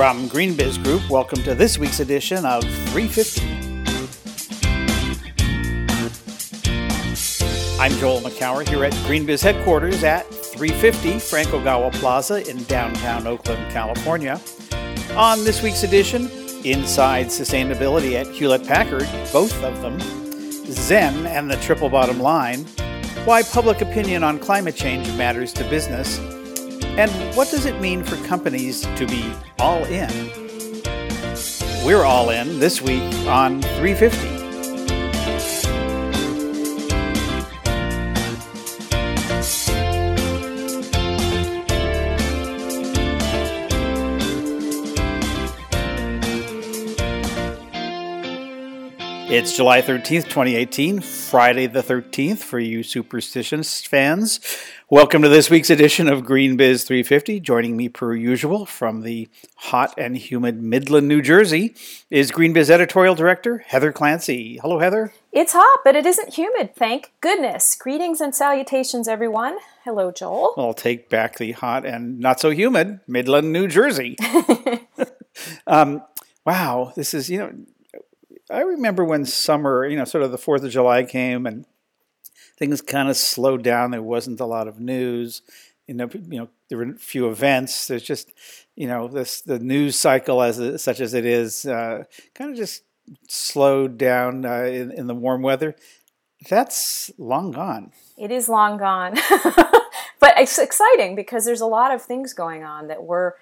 From GreenBiz Group, welcome to this week's edition of 350. I'm Joel Makower here at GreenBiz headquarters at 350 Frank Ogawa Plaza in downtown Oakland, California. On this week's edition, Inside Sustainability at Hewlett Packard, both of them, Zen and the Triple Bottom Line, why public opinion on climate change matters to business, and what does it mean for companies to be all in? We're all in this week on 350. It's July 13th, 2018, Friday the 13th for you superstitions fans. Welcome to this week's edition of Green Biz 350. Joining me per usual from the hot and humid Midland, New Jersey is Green Biz editorial director Heather Clancy. Hello, Heather. It's hot, but it isn't humid, thank goodness. Greetings and salutations, everyone. Hello, Joel. I'll take back the hot and not so humid Midland, New Jersey. um, wow, this is, you know, I remember when summer, you know, sort of the 4th of July came and things kind of slowed down. There wasn't a lot of news. You know, you know, there were a few events. There's just, you know, this the news cycle as such as it is, uh, kind of just slowed down uh, in, in the warm weather. That's long gone. It is long gone, but it's exciting because there's a lot of things going on that we're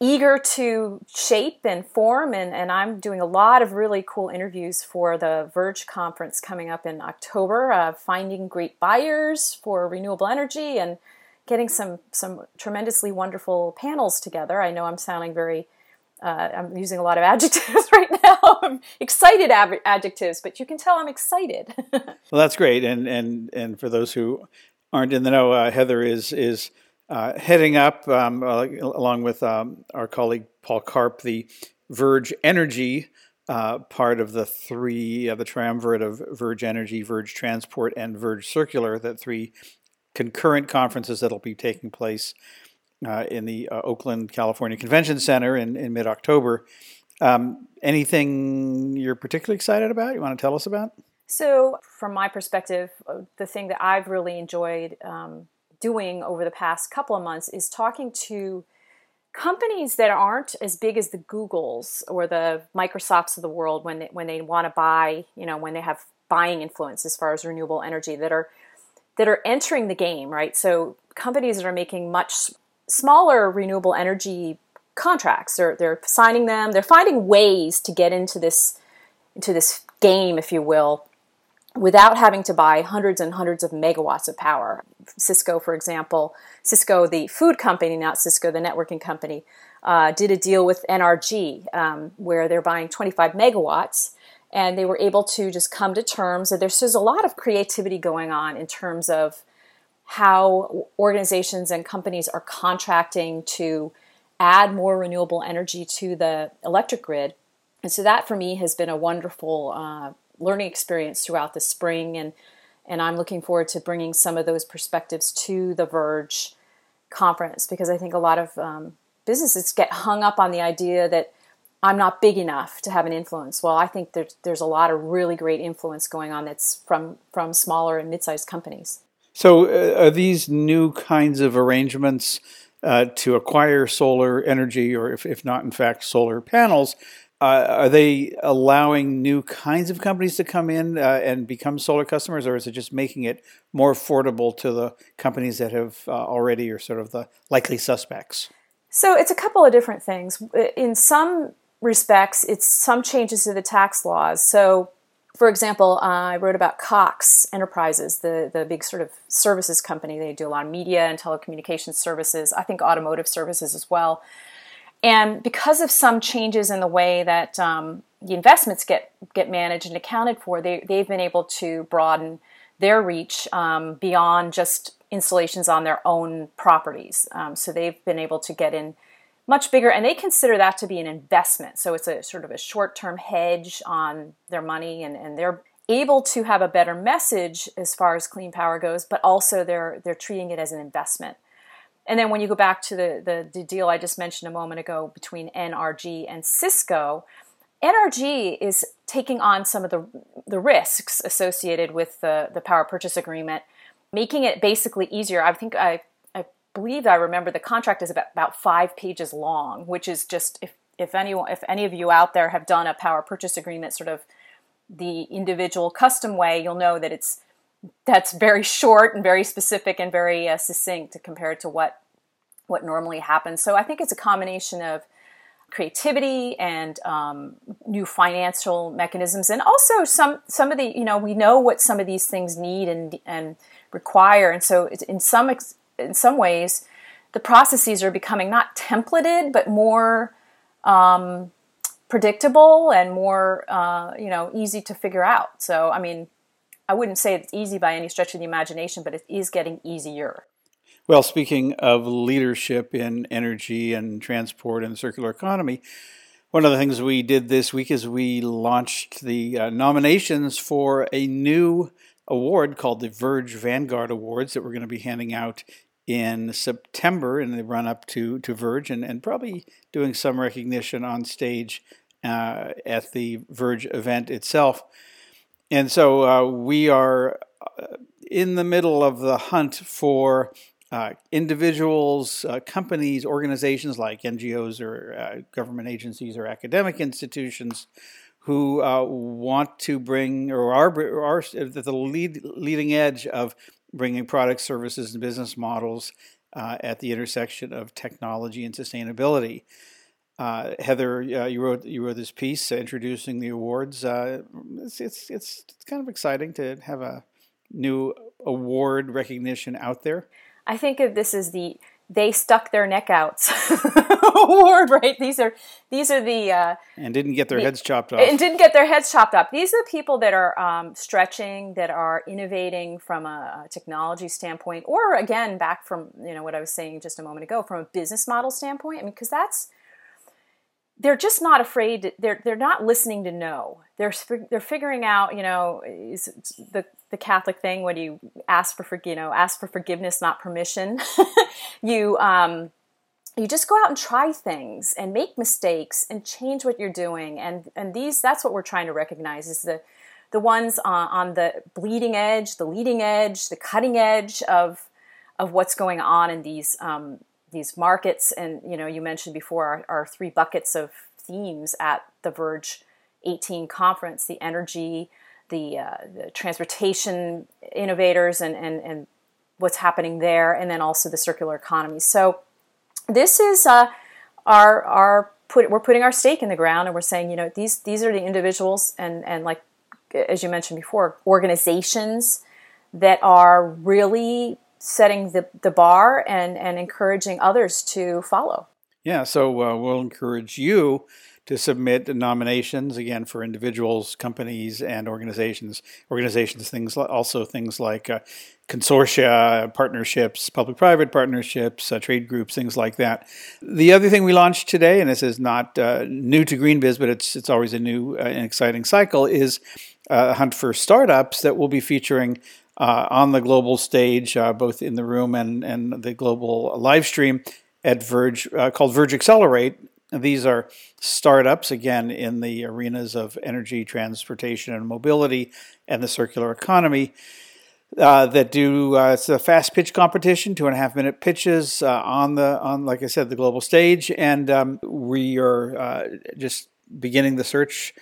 eager to shape and form and, and i'm doing a lot of really cool interviews for the verge conference coming up in october uh, finding great buyers for renewable energy and getting some some tremendously wonderful panels together. I know i'm sounding very uh, i'm using a lot of adjectives right now. I'm excited ab- adjectives but you can tell i'm excited. Well that's great and and and for those who aren't in the know uh, heather is is uh, heading up, um, uh, along with um, our colleague Paul Karp, the Verge Energy uh, part of the three, uh, the triumvirate of Verge Energy, Verge Transport, and Verge Circular, the three concurrent conferences that'll be taking place uh, in the Oakland, California Convention Center in, in mid October. Um, anything you're particularly excited about? You want to tell us about? So, from my perspective, the thing that I've really enjoyed um, doing over the past couple of months is talking to companies that aren't as big as the Googles or the Microsofts of the world when they, when they want to buy, you know, when they have buying influence as far as renewable energy that are that are entering the game, right? So companies that are making much smaller renewable energy contracts, they're they're signing them, they're finding ways to get into this into this game, if you will, without having to buy hundreds and hundreds of megawatts of power. Sysco, for example, Sysco, the food company, not Cisco, the networking company, uh, did a deal with NRG um, where they're buying 25 megawatts and they were able to just come to terms. There's, there's a lot of creativity going on in terms of how organizations and companies are contracting to add more renewable energy to the electric grid. And so that for me has been a wonderful uh, learning experience throughout the spring and and I'm looking forward to bringing some of those perspectives to the Verge conference because I think a lot of um, businesses get hung up on the idea that I'm not big enough to have an influence. Well, I think there's there's a lot of really great influence going on that's from from smaller and mid-sized companies. So, uh, are these new kinds of arrangements uh, to acquire solar energy, or if, if not, in fact, solar panels? Uh, are they allowing new kinds of companies to come in uh, and become solar customers, or is it just making it more affordable to the companies that have uh, already are sort of the likely suspects? So it's a couple of different things. In some respects, it's some changes to the tax laws. So, for example, I wrote about Cox Enterprises, the, the big sort of services company. They do a lot of media and telecommunications services, I think automotive services as well. And because of some changes in the way that um, the investments get get managed and accounted for, they they've been able to broaden their reach um, beyond just installations on their own properties. Um, so they've been able to get in much bigger, and they consider that to be an investment. So it's a sort of a short term hedge on their money, and, and they're able to have a better message as far as clean power goes, but also they're they're treating it as an investment. And then when you go back to the, the, the deal I just mentioned a moment ago between NRG and Sysco, NRG is taking on some of the, the risks associated with the, the power purchase agreement, making it basically easier. I think I, I believe I remember the contract is about, about five pages long, which is just if, if anyone if any of you out there have done a power purchase agreement sort of the individual custom way, you'll know that it's that's very short and very specific and very uh, succinct compared to what what normally happens. So I think it's a combination of creativity and um, new financial mechanisms, and also some some of the you know we know what some of these things need and and require, and so in some in some ways the processes are becoming not templated but more um, predictable and more uh, you know easy to figure out. So I mean, I wouldn't say it's easy by any stretch of the imagination, but it is getting easier. Well, speaking of leadership in energy and transport and circular economy, one of the things we did this week is we launched the uh, nominations for a new award called the Verge Vanguard Awards that we're going to be handing out in September in the run up to, to Verge and, and probably doing some recognition on stage uh, at the Verge event itself. And so uh, we are uh, in the middle of the hunt for uh, individuals, uh, companies, organizations like NGOs or uh, government agencies or academic institutions who uh, want to bring or are, are at the lead, leading edge of bringing products, services, and business models at the intersection of technology and sustainability. Uh, Heather, uh, you wrote you wrote this piece uh, introducing the awards. Uh, it's, it's, it's kind of exciting to have a new award recognition out there. I think of this as the they stuck their neck out award, right? These are these are the uh, and didn't get their the, heads chopped off. And didn't get their heads chopped off. These are the people that are um, stretching, that are innovating from a, a, technology standpoint, or again, back from you know what I was saying just a moment ago, from a business model standpoint. I mean, because that's they're just not afraid they're they're not listening to no. They're they're figuring out you know the the catholic thing when you ask for you know ask for forgiveness not permission. You um you just go out and try things and make mistakes and change what you're doing. And and these that's what we're trying to recognize is the the ones on, on the bleeding edge the leading edge the cutting edge of of what's going on in these um, these markets and you know you mentioned before our, our, three buckets of themes at the verge 18 conference the energy the, uh, the transportation innovators and, and, and what's happening there and then also the circular economy. So this is uh, our our put we're putting our stake in the ground and we're saying you know these these are the individuals and and like as you mentioned before organizations that are really setting the, the bar and, and encouraging others to follow. Yeah, so uh, we'll encourage you to submit nominations again for individuals, companies, and organizations. Organizations, things also things like uh, consortia, partnerships, public-private partnerships, uh, trade groups, things like that. The other thing we launched today, and this is not uh, new to GreenBiz, but it's it's always a new uh, and exciting cycle, is uh, a hunt for startups that will be featuring uh, on the global stage, uh, both in the room and, and the global live stream at Verge, uh, called Verge Accelerate. These are startups, again, in the arenas of energy, transportation, and mobility, and the circular economy. Uh, that do uh, it's a fast pitch competition, two and a half minute pitches uh, on the on like I said the global stage, and um, we are just beginning the search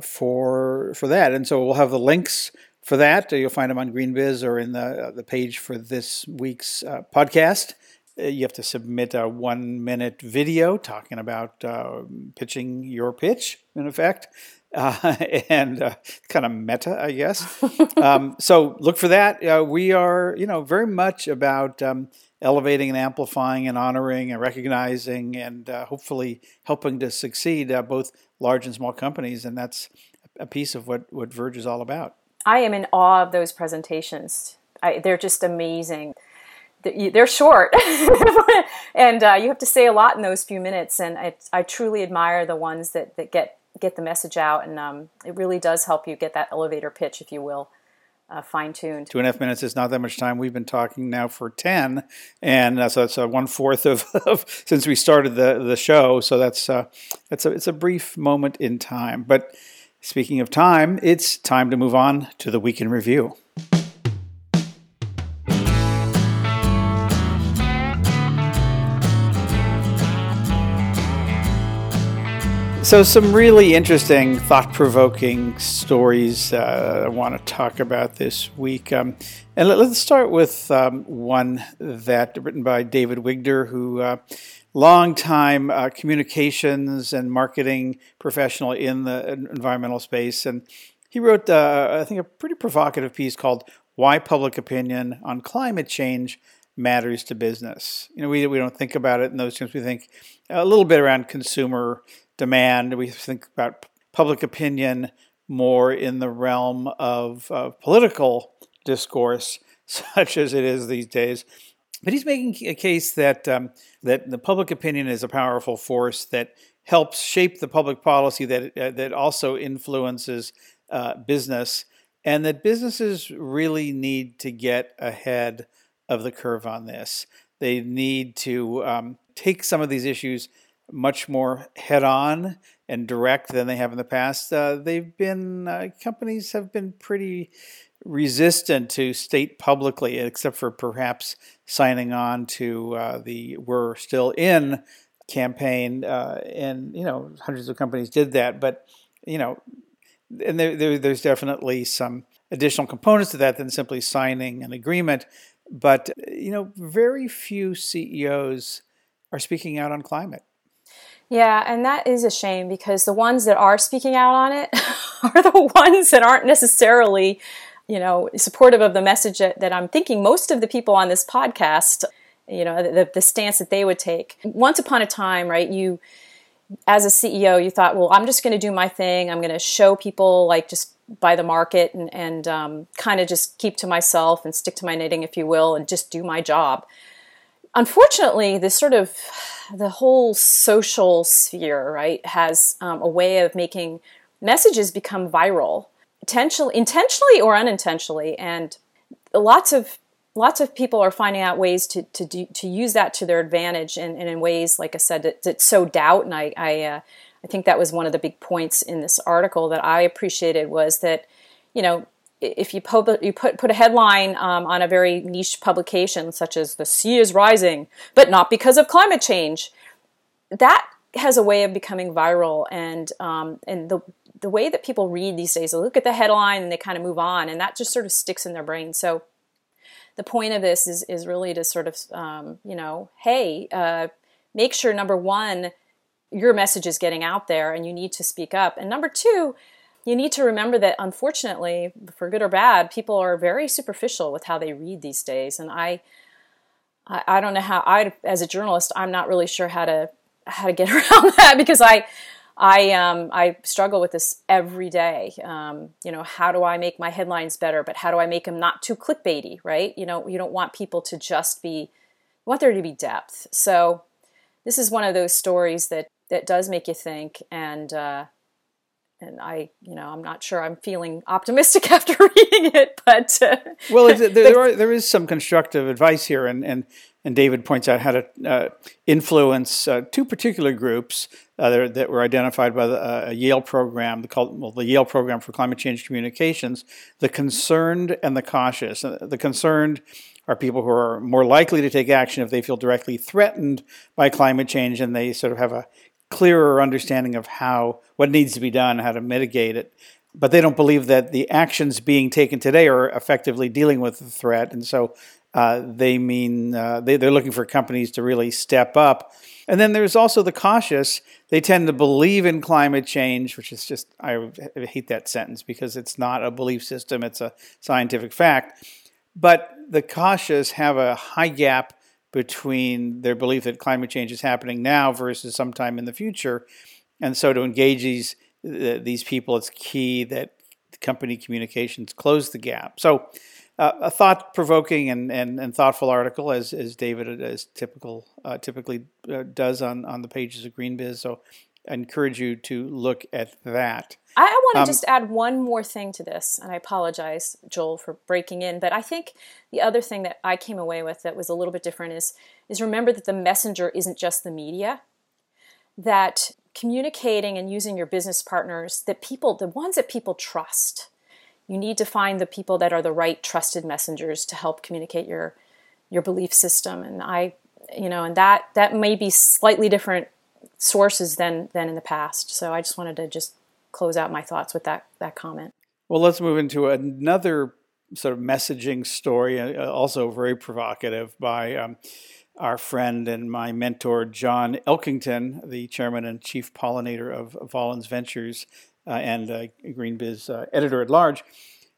for for that, and so we'll have the links for that. You'll find them on GreenBiz or in the, uh, the page for this week's uh, podcast. Uh, you have to submit a one minute video talking about uh, pitching your pitch, in effect. Uh, and uh, kind of meta, I guess. um, so look for that. Uh, we are, you know, very much about um, elevating and amplifying and honoring and recognizing and uh, hopefully helping to succeed both large and small companies. And that's a piece of what, what Verge is all about. I am in awe of those presentations. I, they're just amazing. They're short, and uh, you have to say a lot in those few minutes. And I, I truly admire the ones that, that get get the message out, and um, it really does help you get that elevator pitch, if you will, uh, fine tuned. Two and a half minutes is not that much time. We've been talking now for 10. And uh, so that's uh, one fourth of, of, since we started the, the show. So that's, uh, that's a, it's a brief moment in time. But speaking of time, it's time to move on to the week in review. So, some really interesting, thought provoking stories uh, I want to talk about this week. Um, and let, us start with um, one that written by David Wigder, who uh, longtime uh, communications and marketing professional in the environmental space. And he wrote, uh, I think, a pretty provocative piece called Why Public Opinion on Climate Change Matters to Business. You know, we, we don't think about it in those terms. We think a little bit around consumer demand. We think about public opinion more in the realm of uh, political discourse, such as it is these days. But he's making a case that um, that the public opinion is a powerful force that helps shape the public policy that uh, that also influences uh, business, and that businesses really need to get ahead of the curve on this. They need to um, take some of these issues much more head on and direct than they have in the past. Uh, they've been uh, companies have been pretty resistant to state publicly, except for perhaps signing on to uh, the "We're Still In" campaign, uh, and you know hundreds of companies did that. But you know, and there, there, there's definitely some additional components to that than simply signing an agreement. But you know, very few CEOs are speaking out on climate. Yeah, and that is a shame because the ones that are speaking out on it are the ones that aren't necessarily, you know, supportive of the message that, that I'm thinking most of the people on this podcast, you know, the, the stance that they would take. Once upon a time, right, you, as a CEO, you thought, well, I'm just going to do my thing. I'm going to show people like just by the market and, and um, kind of just keep to myself and stick to my knitting, if you will, and just do my job unfortunately, this sort of the whole social sphere, right, has um, a way of making messages become viral, intentionally, intentionally or unintentionally, and lots of lots of people are finding out ways to to do, to use that to their advantage, and, and in ways, like I said, that, that sow doubt. And I I, uh, I think that was one of the big points in this article that I appreciated was that you know if you, put you put, put a headline um, on a very niche publication, such as "The Sea is Rising," but not because of climate change, that has a way of becoming viral, and um, and the the way that people read these days, they look at the headline and they kind of move on, and that just sort of sticks in their brain. So, the point of this is is really to sort of um, you know, hey, uh, make sure number one, your message is getting out there, and you need to speak up, and number two you need to remember that unfortunately, for good or bad, people are very superficial with how they read these days. And I, I, I don't know how I, as a journalist, I'm not really sure how to how to get around that because I, I um, I struggle with this every day. Um, you know, how do I make my headlines better? But how do I make them not too clickbaity? Right? You know, you don't want people to just be, you want there to be depth. So, this is one of those stories that that does make you think, and uh, and I, you know, I'm not sure I'm feeling optimistic after reading it, but uh, well, there, there, are, there is some constructive advice here, and and and David points out how to uh, influence uh, two particular groups uh, that, that, were identified by the uh, Yale program, the called, well, the Yale program for climate change communications, the concerned and the cautious. Uh, the concerned are people who are more likely to take action if they feel directly threatened by climate change and they sort of have a clearer understanding of how what needs to be done, how to mitigate it. But they don't believe that the actions being taken today are effectively dealing with the threat, and so uh, they mean uh, they, they're looking for companies to really step up. And then there's also the cautious. They tend to believe in climate change, which is just I hate that sentence because it's not a belief system; it's a scientific fact. But the cautious have a high gap between their belief that climate change is happening now versus sometime in the future. And so to engage these uh, these people, it's key that company communications close the gap. So uh, a thought provoking and, and, and, thoughtful article, as, as David as typical uh, typically uh, does on, on the pages of GreenBiz. So I encourage you to look at that. I, I want to um, just add one more thing to this, and I apologize, Joel, for breaking in. But I think the other thing that I came away with that was a little bit different is is remember that the messenger isn't just the media. That communicating and using your business partners, that people, the ones that people trust, you need to find the people that are the right trusted messengers to help communicate your your belief system. And I, you know, and that that may be slightly different sources than than in the past. So I just wanted to just close out my thoughts with that that comment. Well, let's move into another sort of messaging story, uh, also very provocative by um, our friend and my mentor John Elkington, the chairman and chief pollinator of Volans Ventures and uh, GreenBiz uh, editor at large.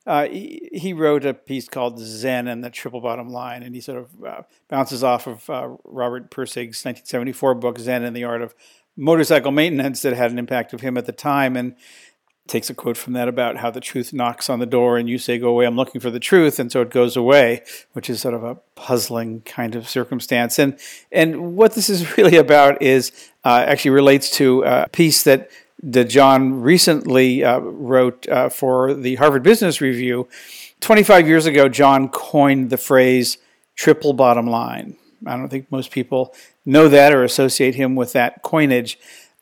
Uh, he, he, wrote a piece called Zen and the Triple Bottom Line, and he sort of uh, bounces off of uh, Robert Pirsig's 1974 book, Zen and the Art of Motorcycle Maintenance, that had an impact of him at the time. And takes a quote from that about how the truth knocks on the door and you say, Go away, I'm looking for the truth. And so it goes away, which is sort of a puzzling kind of circumstance. And, and what this is really about is uh, actually relates to a piece that that John recently uh, wrote uh, for the Harvard Business Review. 25 years ago, John coined the phrase triple bottom line. I don't think most people know that or associate him with that coinage.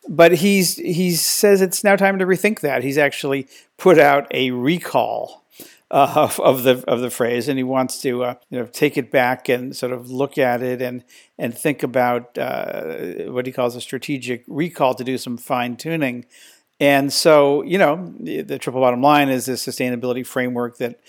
But he's, he says it's now time to rethink that. He's actually put out a recall uh, of, the of the phrase, and he wants to uh, you know take it back and sort of look at it and and think about uh, what he calls a strategic recall to do some fine tuning. And so, you know, the, the triple bottom line is this sustainability framework that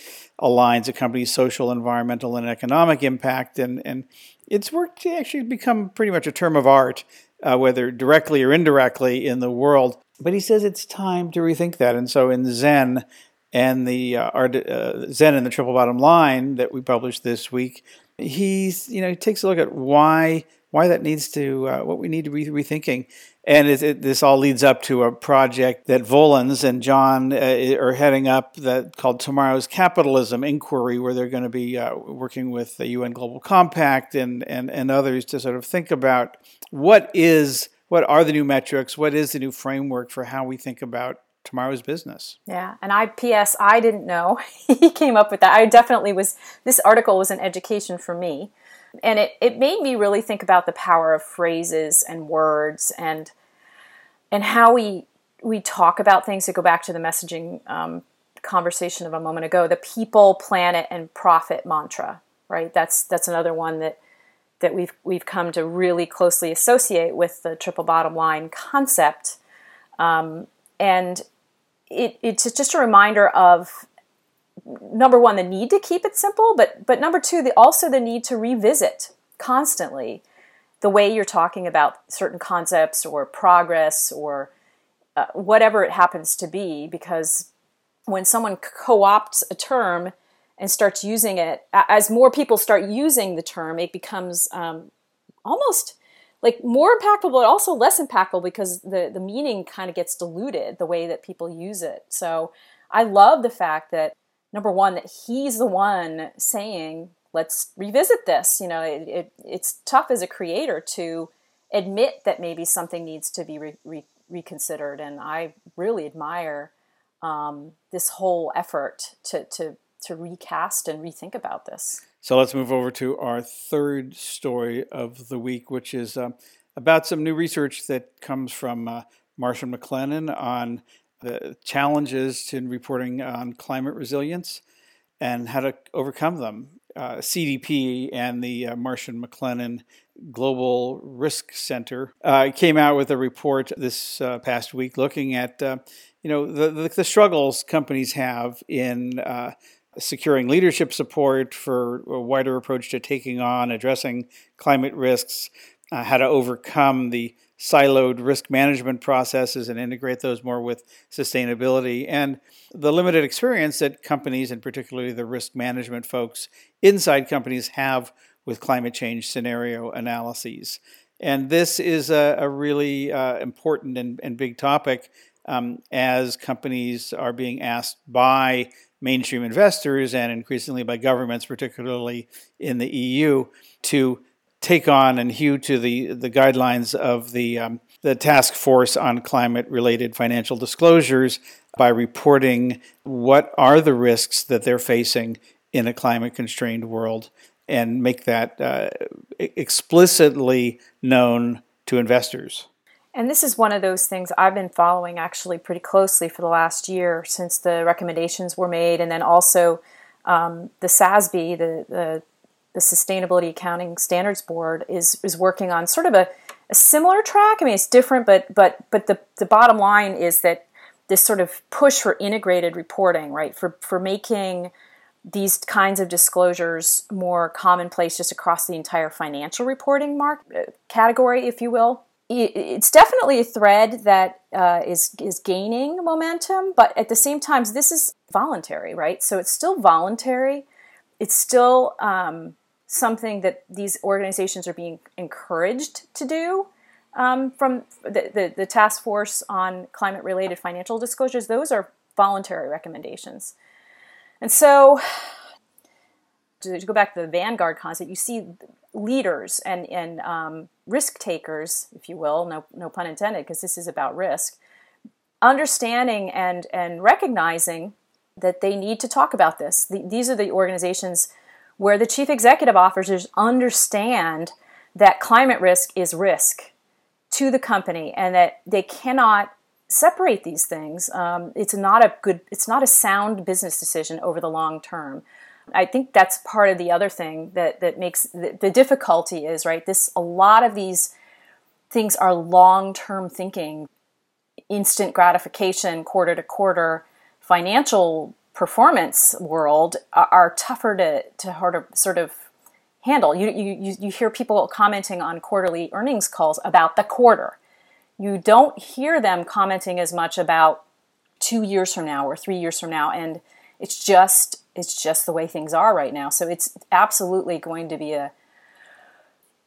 aligns a company's social, environmental, and economic impact. And, and it's worked to actually become pretty much a term of art, uh, whether directly or indirectly in the world. But he says it's time to rethink that. And so in Zen, and the uh, uh, Zen and the Triple Bottom Line that we published this week, he's you know he takes a look at why why that needs to uh, what we need to be rethinking, and it, it, this all leads up to a project that Volans and John uh, are heading up that called Tomorrow's Capitalism Inquiry, where they're going to be uh, working with the UN Global Compact and, and and others to sort of think about what is what are the new metrics, what is the new framework for how we think about tomorrow's business. Yeah, and I P.S. I didn't know he came up with that. I definitely was. This article was an education for me, and it it made me really think about the power of phrases and words and and how we we talk about things. To go back to the messaging um, conversation of a moment ago, the people, planet, and profit mantra. Right. That's that's another one that that we've we've come to really closely associate with the triple bottom line concept. Um, and it, it's just a reminder of number one the need to keep it simple but but number two the also the need to revisit constantly the way you're talking about certain concepts or progress or uh, whatever it happens to be because when someone co-opts a term and starts using it as more people start using the term it becomes um, almost like more impactful but also less impactful because the the meaning kind of gets diluted the way that people use it. So i love the fact that number one that he's the one saying let's revisit this. You know it, it it's tough as a creator to admit that maybe something needs to be re, re, reconsidered and i really admire um, this whole effort to to to recast and rethink about this so let's move over to our third story of the week, which is um, about some new research that comes from uh, Marsh & McLennan on the challenges in reporting on climate resilience and how to overcome them. Uh, CDP and the uh, Marsh & McLennan Global Risk Center uh, came out with a report this uh, past week looking at uh, you know the, the, the, struggles companies have in uh, securing leadership support for a wider approach to taking on addressing climate risks, uh, how to overcome the siloed risk management processes and integrate those more with sustainability, and the limited experience that companies, and particularly the risk management folks inside companies, have with climate change scenario analyses. And this is a, a really uh, important and, and, big topic um, as companies are being asked by mainstream investors and increasingly by governments, particularly in the EU, to take on and hew to the, the guidelines of the um, the task force on climate related financial disclosures by reporting what are the risks that they're facing in a climate constrained world and make that uh, explicitly known to investors. And this is one of those things I've been following actually pretty closely for the last year since the recommendations were made, and then also um, the SASB, the, the, the Sustainability Accounting Standards Board, is is working on sort of a, a similar track. I mean, it's different, but but but the the bottom line is that this sort of push for integrated reporting, right, for for making these kinds of disclosures more commonplace just across the entire financial reporting mark uh, category, if you will. It's definitely a thread that uh, is is gaining momentum, but at the same time, this is voluntary, right? So it's still voluntary. It's still um, something that these organizations are being encouraged to do. Um, from the, the, the task force on climate related financial disclosures, those are voluntary recommendations. And so, to, go back to the vanguard concept, you see leaders and, and um, risk takers, if you will, no, no pun intended, because this is about risk, understanding and, and recognizing that they need to talk about this. The, these are the organizations where the chief executive officers understand that climate risk is risk to the company and that they cannot separate these things. Um, it's not a good, it's not a sound business decision over the long term. I think that's part of the other thing that that makes the, the difficulty is right. This a lot of these things are long term thinking, instant gratification, quarter to quarter financial performance world are, are tougher to to sort of handle. You, you you hear people commenting on quarterly earnings calls about the quarter you don't hear them commenting as much about two years from now or three years from now and it's just it's just the way things are right now so it's absolutely going to be a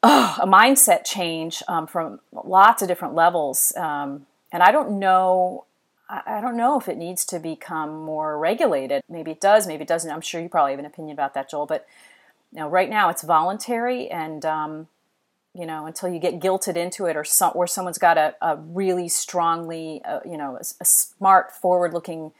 oh, a mindset change um, from lots of different levels um, and i don't know I don't know if it needs to become more regulated. Maybe it does, maybe it doesn't. I'm sure you probably have an opinion about that, Joel. But you right now it's voluntary, and um, you know, until you get guilted into it or some, or someone's got a, a really strongly, uh, you know, a, a smart, forward-looking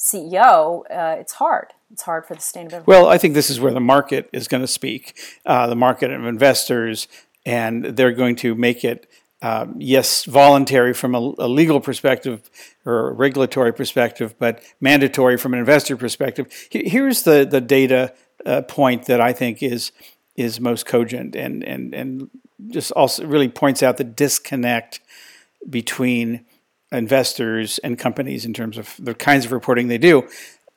CEO, uh, it's hard. It's hard for the sustainability. Well, I think this is where the market is going to speak, uh, the market of investors, and they're going to make it, um, yes, voluntary from a, a, legal perspective or a regulatory perspective, but mandatory from an investor perspective. Here's the the data uh, point that I think is is most cogent and and and just also really points out the disconnect between investors and companies in terms of the kinds of reporting they do.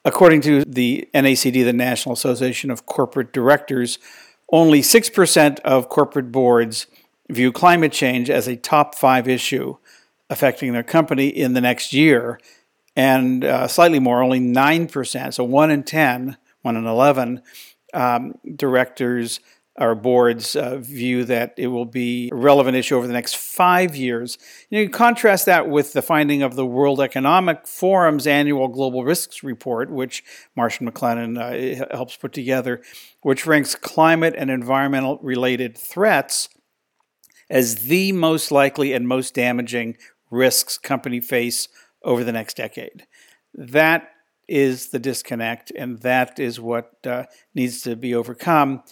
According to the NACD, the National Association of Corporate Directors, only 6% of corporate boards view climate change as a top five issue affecting their company in the next year, and uh, slightly more, only 9%, so 1 in 10, 1 in 11 um, directors our boards uh, view that it will be a relevant issue over the next five years. You, know, contrast that with the finding of the World Economic Forum's annual Global Risks Report, which Marsh & McLennan uh, helps put together, which ranks climate and environmental related threats as the most likely and most damaging risks company face over the next decade. That is the disconnect, and that is what uh, needs to be overcome.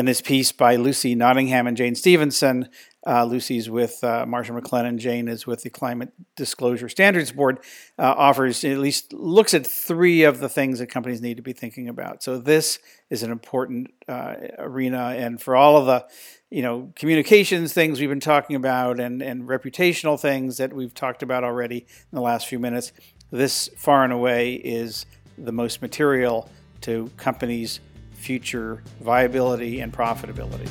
And this piece by Lucy Nottingham and Jane Stevenson. Uh, Lucy's with uh, Marsh & McLennan, Jane is with the Climate Disclosure Standards Board, uh, offers at least looks at three of the things that companies need to be thinking about. So this is an important uh, arena, and for all of the you know communications things we've been talking about and and reputational things that we've talked about already in the last few minutes, this far and away is the most material to companies future viability and profitability.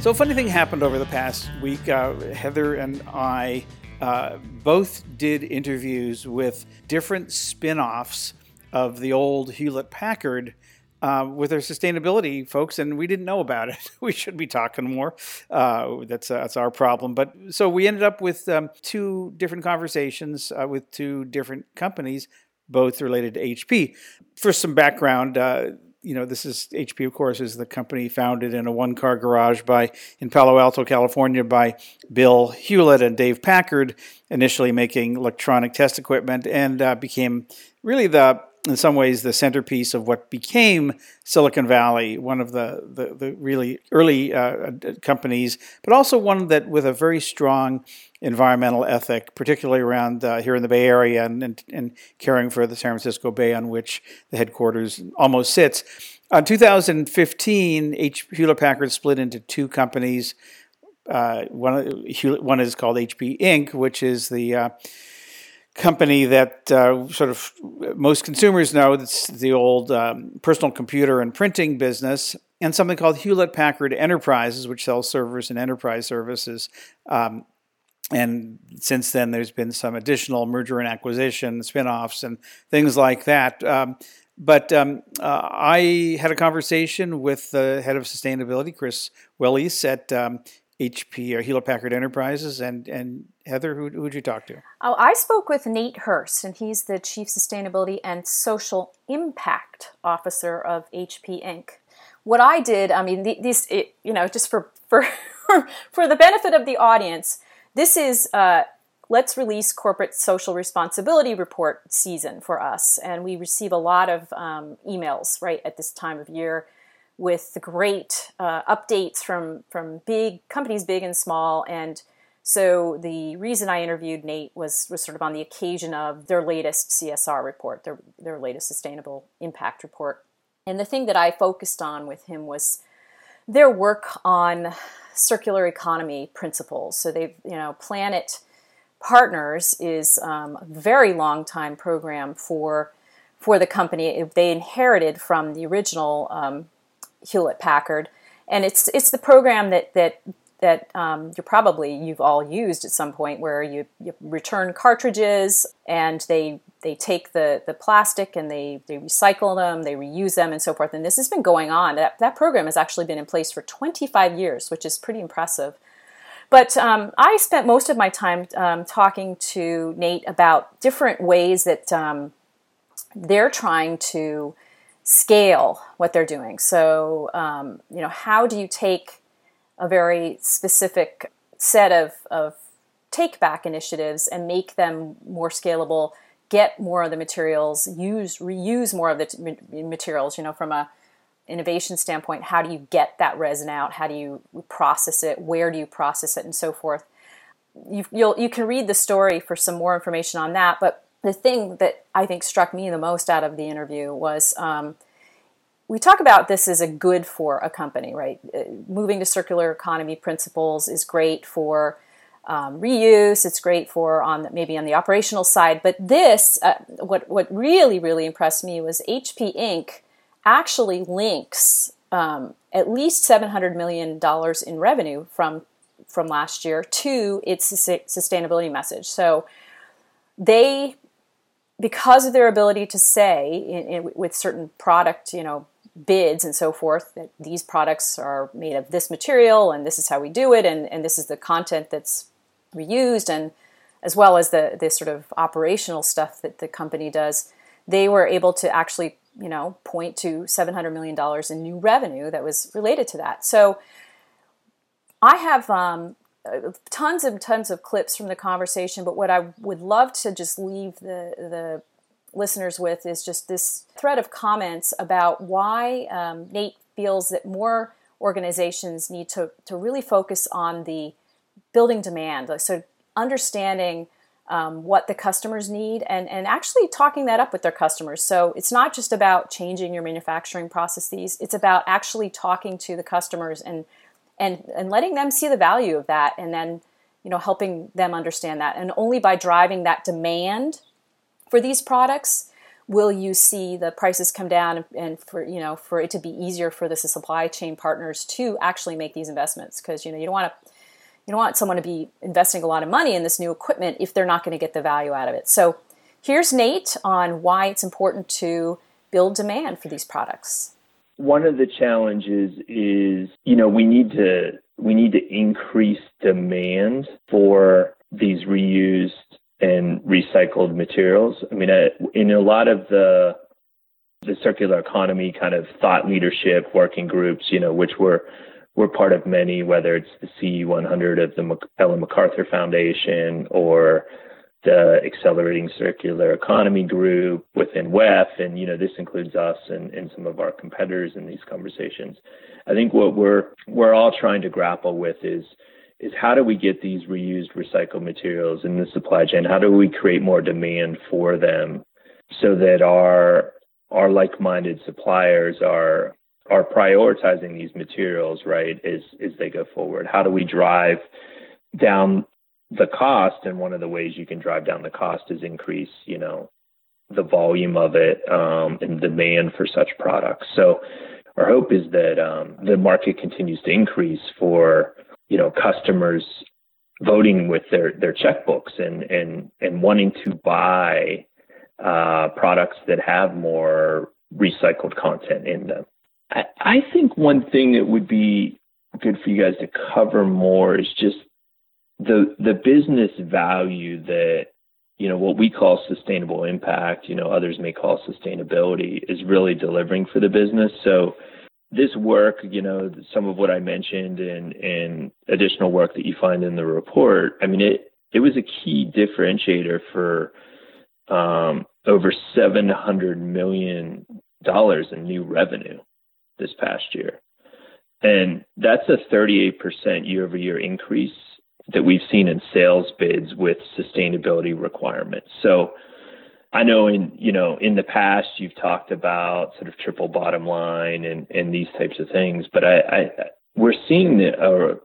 So, a funny thing happened over the past week. Uh, Heather and I uh, both did interviews with different spin offs of the old Hewlett Packard uh, with their sustainability folks, and we didn't know about it. we should be talking more. Uh, that's uh, that's our problem. But so we ended up with um, two different conversations uh, with two different companies, both related to HP. For some background. Uh, you know, this is HP, of course, is the company founded in a one-car garage by in Palo Alto, California, by Bill Hewlett and Dave Packard, initially making electronic test equipment, and uh, became really the in some ways the centerpiece of what became Silicon Valley, one of the, the, the really early uh, companies, but also one that with a very strong environmental ethic, particularly around uh, here in the Bay Area and, and, and, caring for the San Francisco Bay on which the headquarters almost sits. In 2015, H- Hewlett Packard split into two companies. Uh, one, one is called HP Inc., which is the uh, company that uh, sort of most consumers know. It's the old um, personal computer and printing business, and something called Hewlett Packard Enterprises, which sells servers and enterprise services. Um, and since then, there's been some additional merger and acquisition, spinoffs, and things like that. Um, but um, uh, I had a conversation with the head of sustainability, Chris Wellise, at um, HP or Hewlett Packard Enterprises. And, and Heather, who who'd you talk to? Oh, I spoke with Nate Hurst, and he's the Chief Sustainability and Social Impact Officer of HP Inc. What I did, I mean, these, you know, just for for for the benefit of the audience, this is uh, let's release corporate social responsibility report season for us, and we receive a lot of um, emails right at this time of year with great uh, updates from from big companies, big and small. And so the reason I interviewed Nate was was sort of on the occasion of their latest CSR report, their their latest sustainable impact report. And the thing that I focused on with him was their work on circular economy principles. So they've you know Planet Partners is um, a very long time program for for the company. They inherited from the original um, Hewlett Packard, and it's it's the program that that that um, you're probably you've all used at some point where you, you, return cartridges and they they take the the plastic and they they recycle them they reuse them and so forth. And this has been going on. That, that program has actually been in place for 25 years which is pretty impressive. But um, I spent most of my time um, talking to Nate about different ways that um, they're trying to scale what they're doing. So, um, you know, how do you take a very specific set of, of take back initiatives and make them more scalable, get more of the materials, use reuse more of the t- materials, you know, from a innovation standpoint, how do you get that resin out? How do you process it? Where do you process it and so forth? You, you'll, you can read the story for some more information on that, but the thing that I think struck me the most out of the interview was um, we talk about this as a good for a company, right? Uh, moving to circular economy principles is great for um, reuse. It's great for on maybe on the operational side. But this, uh, what what really really impressed me was HP Inc. actually links um, at least seven hundred million dollars in revenue from from last year to its sustainability message. So they because of their ability to say in, in, with certain product, you know, bids and so forth that these products are made of this material and this is how we do it and, and this is the content that's reused and as well as the this sort of operational stuff that the company does, they were able to actually, you know, point to $700 million in new revenue that was related to that. So I have um, tons and tons of clips from the conversation, but what I would love to just leave the the listeners with is just this thread of comments about why um, Nate feels that more organizations need to to really focus on the building demand, so understanding. Um, what the customers need and, and actually talking that up with their customers. So it's not just about changing your manufacturing processes, it's about actually talking to the customers and and and letting them see the value of that and then you know helping them understand that. And only by driving that demand for these products will you see the prices come down and for you know for it to be easier for the supply chain partners to actually make these investments. Because you know you don't want to you don't want someone to be investing a lot of money in this new equipment if they're not going to get the value out of it. So here's nate on why it's important to build demand for these products one of the challenges is, you know, we need to we need to increase demand for these reused and recycled materials. I mean, in a lot of the the circular economy kind of thought leadership working groups, you know, which were we're part of many, whether it's the CE100 of the Ellen MacArthur Foundation or the Accelerating Circular Economy Group within WEF, and you know this includes us and, and some of our competitors in these conversations. I think what we're we're all trying to grapple with is is how do we get these reused recycled materials in the supply chain? How do we create more demand for them so that our our like-minded suppliers are are prioritizing these materials right as as they go forward? How do we drive down the cost? And one of the ways you can drive down the cost is increase, you know, the volume of it um, and demand for such products. So our hope is that um, the market continues to increase for you know customers voting with their their checkbooks and and and wanting to buy uh, products that have more recycled content in them. I, I think one thing that would be good for you guys to cover more is just the the business value that you know what we call sustainable impact, you know others may call sustainability, is really delivering for the business. So this work, you know, some of what I mentioned and and additional work that you find in the report, I mean it it was a key differentiator for um, over seven hundred million dollars in new revenue this past year. And that's a 38% year over year increase that we've seen in sales bids with sustainability requirements. So I know in you know in the past you've talked about sort of triple bottom line and and these types of things, but I, I we're seeing a,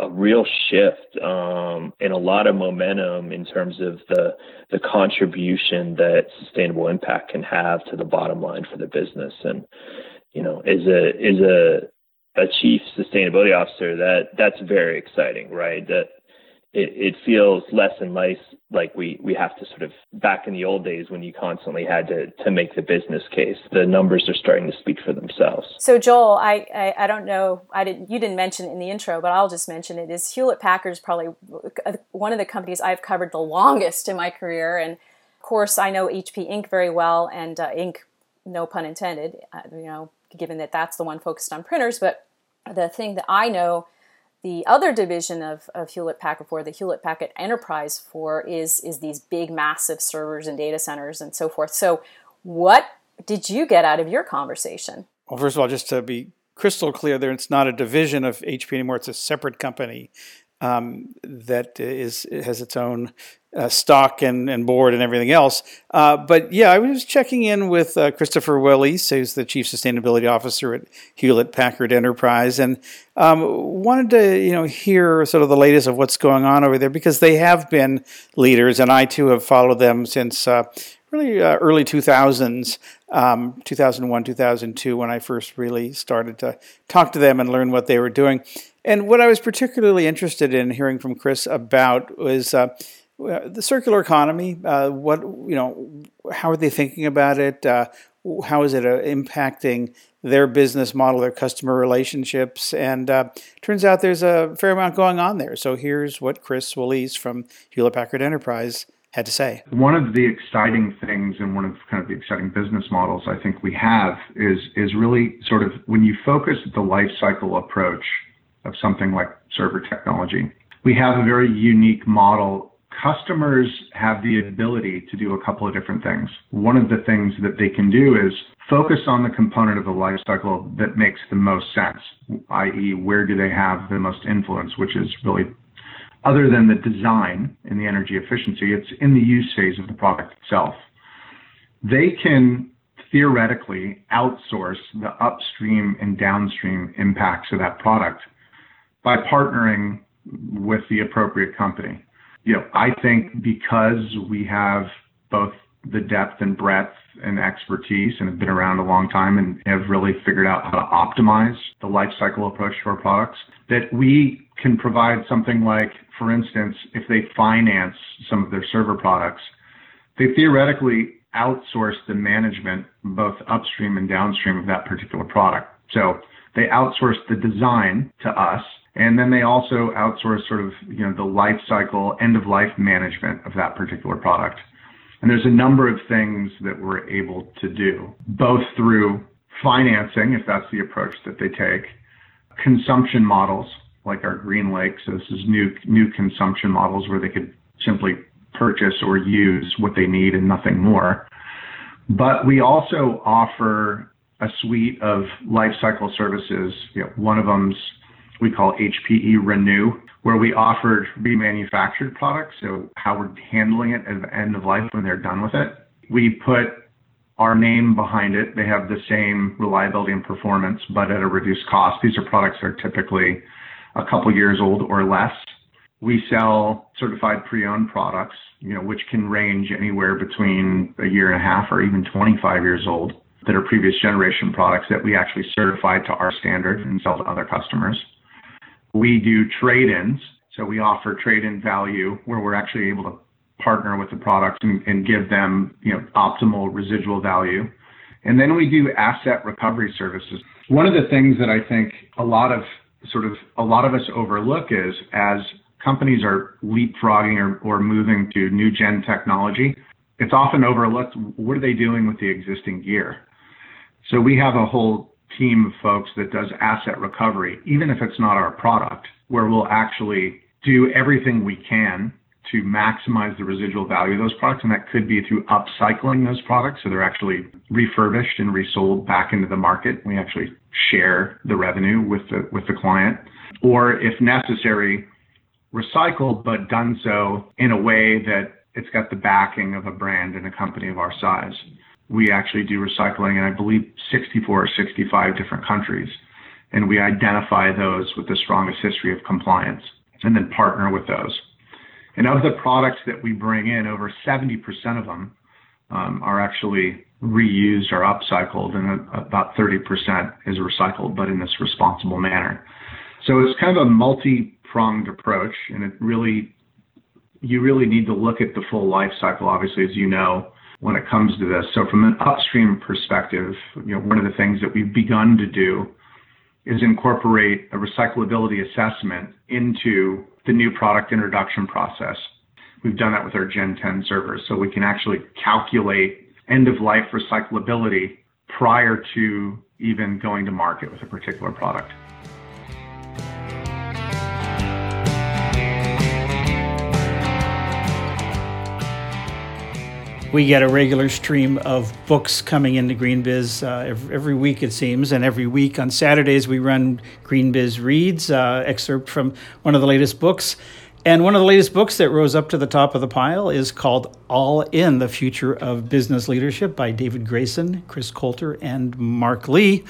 a real shift um, and a lot of momentum in terms of the the contribution that sustainable impact can have to the bottom line for the business. And you know, as a as a a chief sustainability officer, that that's very exciting, right? That it, it feels less and less like we, we have to sort of back in the old days when you constantly had to, to make the business case. The numbers are starting to speak for themselves. So Joel, I, I, I don't know, I didn't you didn't mention it in the intro, but I'll just mention it. Is Hewlett Packard is probably one of the companies I've covered the longest in my career, and of course I know HP Inc. very well, and uh, Inc. No pun intended. Uh, you know, given that that's the one focused on printers, but the thing that I know the other division of, of Hewlett Packard for the Hewlett Packard Enterprise for is is these big massive servers and data centers and so forth. So what did you get out of your conversation? Well, first of all, just to be crystal clear there, it's not a division of HP anymore. It's a separate company um, that is has its own uh, stock and, and board and everything else. Uh, but yeah, I was checking in with uh, Christopher Wellise, who's the chief sustainability officer at Hewlett Packard Enterprise, and um, wanted to you know hear sort of the latest of what's going on over there because they have been leaders, and I too have followed them since uh, really uh, early 2000s, um, 2001, 2002, when I first really started to talk to them and learn what they were doing. And what I was particularly interested in hearing from Chris about was uh, the circular economy. Uh, what you know, how are they thinking about it? Uh, how is it uh, impacting their business model, their customer relationships? And uh, turns out there's a fair amount going on there. So here's what Chris Wellise from Hewlett Packard Enterprise had to say. One of the exciting things and one of kind of the exciting business models I think we have is is really sort of when you focus the life cycle approach of something like server technology. We have a very unique model customers have the ability to do a couple of different things. One of the things that they can do is focus on the component of the life cycle that makes the most sense, i.e., where do they have the most influence, which is really other than the design and the energy efficiency, it's in the use phase of the product itself. They can theoretically outsource the upstream and downstream impacts of that product by partnering with the appropriate company you know, I think because we have both the depth and breadth and expertise and have been around a long time and have really figured out how to optimize the life cycle approach to our products, that we can provide something like, for instance, if they finance some of their server products, they theoretically outsource the management both upstream and downstream of that particular product. So they outsource the design to us. And then they also outsource sort of, you know, the life cycle, end of life management of that particular product. And there's a number of things that we're able to do, both through financing, if that's the approach that they take, consumption models like our GreenLake. So this is new new consumption models where they could simply purchase or use what they need and nothing more. But we also offer a suite of life cycle services. You know, one of them's we call HPE Renew, where we offered remanufactured products. So how we're handling it at the end of life when they're done with it. We put our name behind it. They have the same reliability and performance, but at a reduced cost. These are products that are typically a couple years old or less. We sell certified pre-owned products, you know, which can range anywhere between a year and a half or even 25 years old that are previous generation products that we actually certify to our standard and sell to other customers. We do trade-ins. So we offer trade-in value where we're actually able to partner with the products and, and give them, you know, optimal residual value. And then we do asset recovery services. One of the things that I think a lot of sort of a lot of us overlook is as companies are leapfrogging or, or moving to new gen technology, it's often overlooked what are they doing with the existing gear. So we have a whole team of folks that does asset recovery, even if it's not our product, where we'll actually do everything we can to maximize the residual value of those products. And that could be through upcycling those products. So they're actually refurbished and resold back into the market. We actually share the revenue with the, with the client. Or if necessary, recycled, but done so in a way that it's got the backing of a brand and a company of our size. We actually do recycling in, I believe, 64 or 65 different countries. And we identify those with the strongest history of compliance and then partner with those. And of the products that we bring in, over 70% of them um, are actually reused or upcycled, and about 30% is recycled, but in this responsible manner. So it's kind of a multi-pronged approach, and it really, you really need to look at the full life cycle, obviously, as you know, when it comes to this. So from an upstream perspective, you know, one of the things that we've begun to do is incorporate a recyclability assessment into the new product introduction process. We've done that with our Gen 10 servers, so we can actually calculate end of life recyclability prior to even going to market with a particular product. We get a regular stream of books coming into GreenBiz uh, every, week, it seems. And every week on Saturdays, we run GreenBiz Reads, uh, excerpt from one of the latest books. And one of the latest books that rose up to the top of the pile is called All In The Future of Business Leadership by David Grayson, Chris Coulter, and Mark Lee.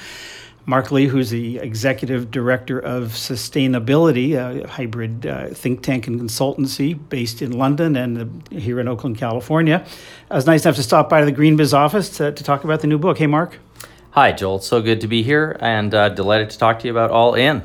Mark Lee, who's the executive director of SustainAbility, a hybrid uh, think tank and consultancy based in London and uh, here in Oakland, California. It was nice enough to stop by the GreenBiz office to, to talk about the new book. Hey, Mark. Hi, Joel. It's So good to be here and uh, delighted to talk to you about All In.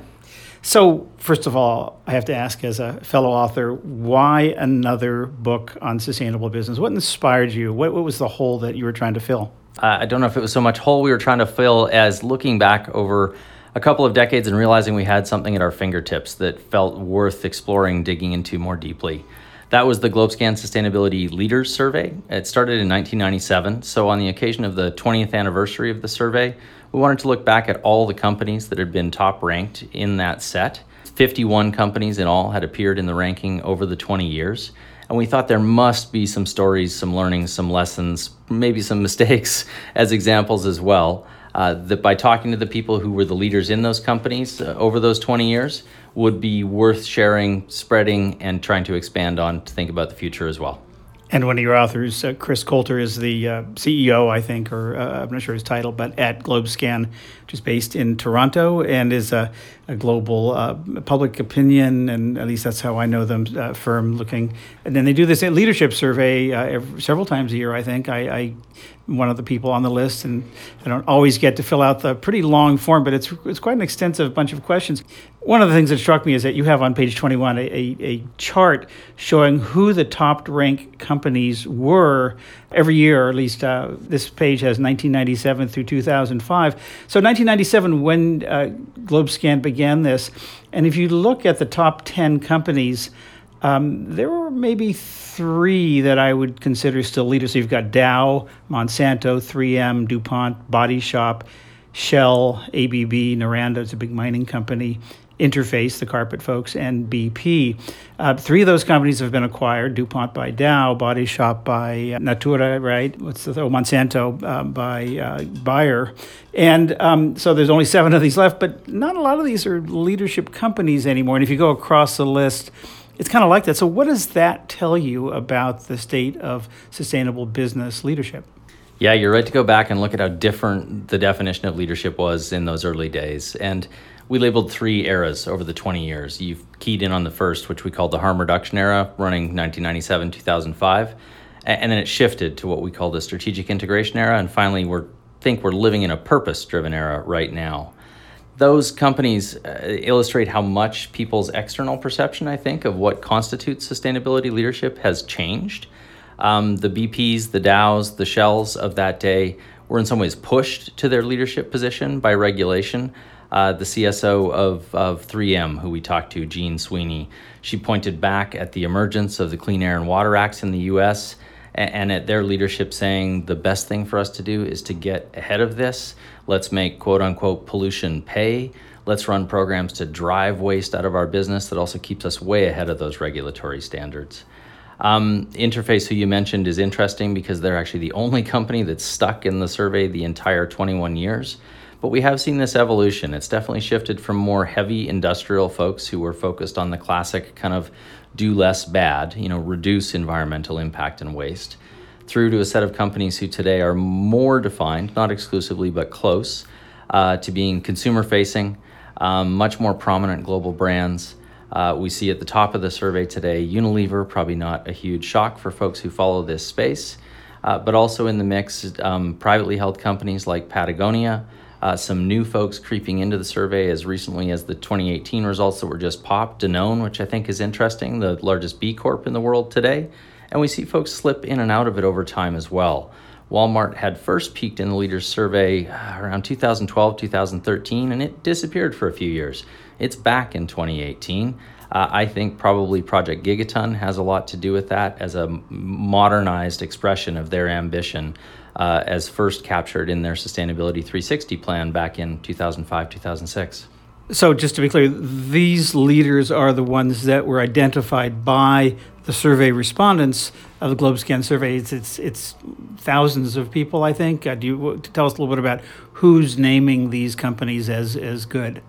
So, first of all, I have to ask, as a fellow author, why another book on sustainable business? What inspired you? What, what was the hole that you were trying to fill? Uh, I don't know if it was so much hole we were trying to fill as looking back over a couple of decades and realizing we had something at our fingertips that felt worth exploring, digging into more deeply. That was the GlobeScan Sustainability Leaders Survey. It started in 1997. So, on the occasion of the 20th anniversary of the survey, we wanted to look back at all the companies that had been top ranked in that set. 51 companies in all had appeared in the ranking over the 20 years. And we thought there must be some stories, some learnings, some lessons, maybe some mistakes as examples as well. Uh, that by talking to the people who were the leaders in those companies uh, over those 20 years would be worth sharing, spreading, and trying to expand on to think about the future as well. And one of your authors, uh, Chris Coulter, is the uh, CEO, I think, or uh, I'm not sure his title, but at GlobeScan, which is based in Toronto, and is a a global uh, public opinion, and at least that's how I know them, uh, firm looking. And then they do this leadership survey uh, every, several times a year, I think. I, I one of the people on the list, and I don't always get to fill out the pretty long form, but it's it's quite an extensive bunch of questions. One of the things that struck me is that you have on page 21 a, a, a chart showing who the top ranked companies were every year, or at least uh, this page has 1997 through 2005. So 1997, when uh, GlobeScan began this, and if you look at the top 10 companies, um, there were maybe three that I would consider still leaders. So you've got Dow, Monsanto, 3M, DuPont, Body Shop, Shell, ABB, Noranda, it's a big mining company, Interface, the carpet folks, and BP. Uh, three of those companies have been acquired DuPont by Dow, Body Shop by uh, Natura, right? What's the, oh, Monsanto uh, by Bayer. And um, so there's only seven of these left, but not a lot of these are leadership companies anymore. And if you go across the list, it's kind of like that. So, what does that tell you about the state of sustainable business leadership? Yeah, you're right to go back and look at how different the definition of leadership was in those early days. And we labeled three eras over the 20 years. You've keyed in on the first, which we called the harm reduction era, running 1997 2005. And then it shifted to what we call the strategic integration era. And finally, we think we're living in a purpose driven era right now those companies uh, illustrate how much people's external perception, I think, of what constitutes sustainability leadership has changed. Um, the BPs, the Dows, the Shells of that day were in some ways pushed to their leadership position by regulation. Uh, the CSO of, of 3M, who we talked to, Jean Sweeney, she pointed back at the emergence of the Clean Air and Water Acts in the US and at their leadership saying the best thing for us to do is to get ahead of this. Let's make quote unquote pollution pay. Let's run programs to drive waste out of our business that also keeps us way ahead of those regulatory standards. Um, Interface, who you mentioned, is interesting because they're actually the only company that's stuck in the survey the entire 21 years. But we have seen this evolution. It's definitely shifted from more heavy industrial folks who were focused on the classic kind of do less bad, you know, reduce environmental impact and waste, through to a set of companies who today are more defined, not exclusively, but close uh, to being consumer facing, um, much more prominent global brands. Uh, we see at the top of the survey today Unilever, probably not a huge shock for folks who follow this space, uh, but also in the mix, um, privately held companies like Patagonia, uh, some new folks creeping into the survey as recently as the 2018 results that were just popped. Danone, which I think is interesting, the largest B Corp in the world today. And we see folks slip in and out of it over time as well. Walmart had first peaked in the leaders survey uh, around 2012, 2013, and it disappeared for a few years. It's back in 2018. Uh, I think probably Project Gigaton has a lot to do with that as a modernized expression of their ambition uh, as first captured in their Sustainability 360 plan back in 2005, 2006. So, just to be clear, these leaders are the ones that were identified by the survey respondents of the GlobeScan survey. It's, it's, it's thousands of people, I think. Uh, do you tell us a little bit about who's naming these companies as, as good?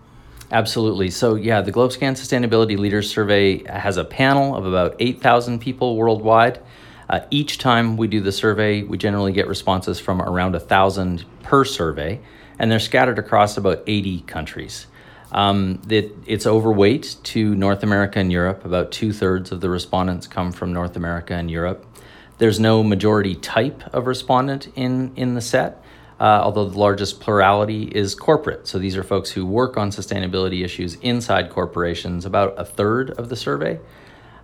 Absolutely. So, yeah, the GlobeScan Sustainability Leaders Survey has a panel of about 8,000 people worldwide. Uh, each time we do the survey, we generally get responses from around a thousand per survey, and they're scattered across about 80 countries. Um, it, it's overweight to North America and Europe. About two thirds of the respondents come from North America and Europe. There's no majority type of respondent in, in the set, uh, although the largest plurality is corporate. So these are folks who work on sustainability issues inside corporations. About a third of the survey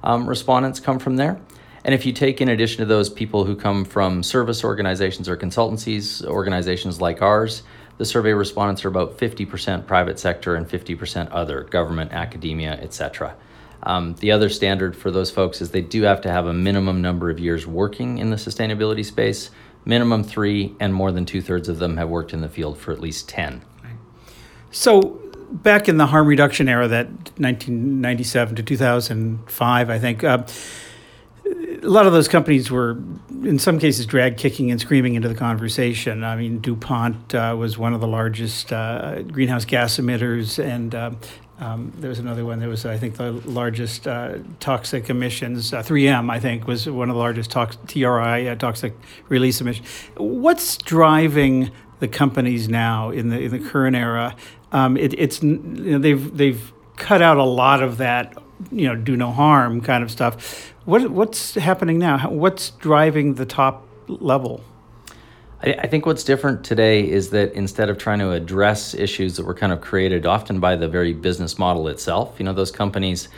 um, respondents come from there. And if you take in addition to those people who come from service organizations or consultancies, organizations like ours, the survey respondents are about 50% private sector and 50% other, government, academia, etc. Um, the other standard for those folks is they do have to have a minimum number of years working in the sustainability space, minimum three, and more than two thirds of them have worked in the field for at least 10. So, back in the harm reduction era, that 1997 to 2005, I think. Uh, a lot of those companies were, in some cases, drag kicking and screaming into the conversation. I mean, DuPont uh, was one of the largest uh, greenhouse gas emitters, and uh, um, there was another one that was, I think, the largest uh, toxic emissions. 3M, uh, think, was one of the largest tox- TRI, uh, toxic release emissions. What's driving the companies now in the in the current era. Um, it, it's you know, they've they've cut out a lot of that you know do no harm kind of stuff. What what's happening now? What's driving the top level? I, think what's different today is that instead of trying to address issues that were kind of created often by the very business model itself, you know, those companies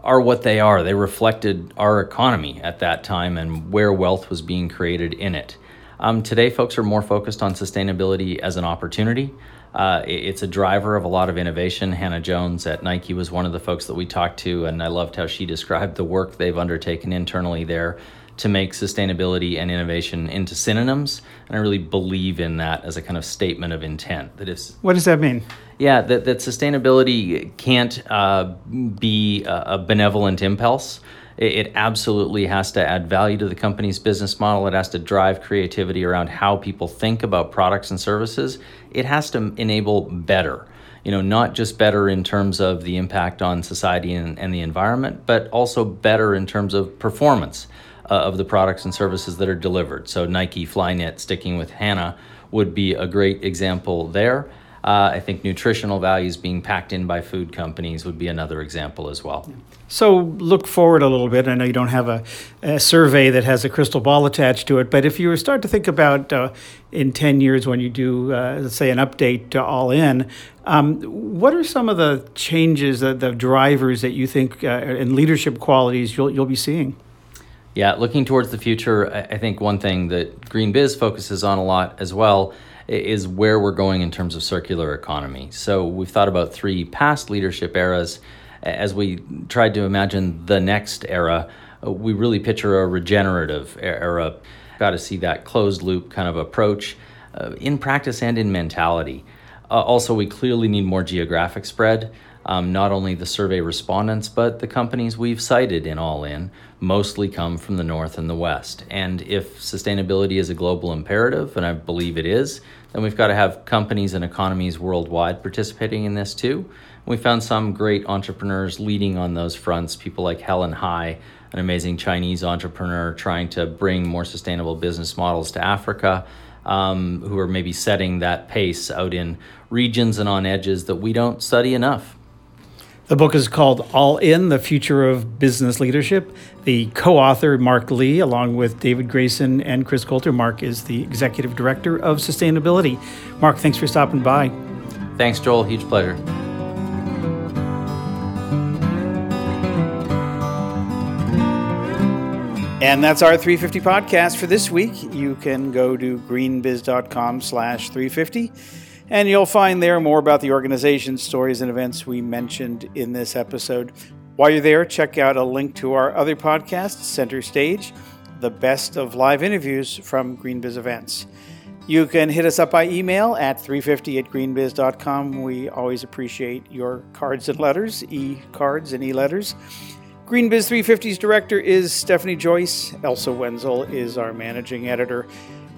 are what they are. They reflected our economy at that time and where wealth was being created in it. Um, today, folks are more focused on sustainability as an opportunity. Uh, it's a driver of a lot of innovation. Hannah Jones at Nike was one of the folks that we talked to, and I loved how she described the work they've undertaken internally there to make sustainability and innovation into synonyms. And I really believe in that as a kind of statement of intent. That is, what does that mean? Yeah, that, that sustainability can't uh, be a, a, benevolent impulse. It, it absolutely has to add value to the company's business model. It has to drive creativity around how people think about products and services. It has to enable better you know, not just better in terms of the impact on society and, and the environment, but also better in terms of performance uh, of the products and services that are delivered. So Nike Flyknit, sticking with Hannah, would be a great example there. Uh, I think nutritional values being packed in by food companies would be another example as well. So look forward a little bit. I know you don't have a, a survey that has a crystal ball attached to it, but if you start to think about uh, in 10 years when you do, uh, let's say, an update to All In, um, what are some of the changes, the, the drivers that you think uh, and leadership qualities you'll, you'll be seeing? Yeah, looking towards the future, I think one thing that Green Biz focuses on a lot as well is where we're going in terms of circular economy. So we've thought about three past leadership eras. As we tried to imagine the next era, uh, we really picture a regenerative era. Got to see that closed loop kind of approach uh, in practice and in mentality. Uh, also, we clearly need more geographic spread um, not only the survey respondents, but the companies we've cited in All In mostly come from the North and the West. And if sustainability is a global imperative, and I believe it is, then we've got to have companies and economies worldwide participating in this too. We found some great entrepreneurs leading on those fronts, people like Helen Hai, an amazing Chinese entrepreneur trying to bring more sustainable business models to Africa. Um, who are maybe setting that pace out in regions and on edges that we don't study enough. The book is called All In The Future of Business Leadership. The co author, Mark Lee, along with David Grayson and Chris Coulter. Mark is the executive director of SustainAbility. Mark, thanks for stopping by. Thanks, Joel. Huge pleasure. And that's our 350 podcast for this week. You can go to greenbiz.com slash 350 and you'll find there more about the organization, stories, and events we mentioned in this episode. While you're there, check out a link to our other podcast, Center Stage, the best of live interviews from GreenBiz events. You can hit us up by email at 350 at greenbiz.com. We always appreciate your cards and letters, e cards and e letters. GreenBiz 350's director is Stephanie Joyce. Elsa Wenzel is our managing editor.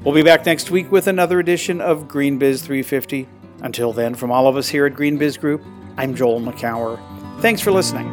We'll be back next week with another edition of GreenBiz 350. Until then, from all of us here at GreenBiz Group, I'm Joel Makower. Thanks for listening.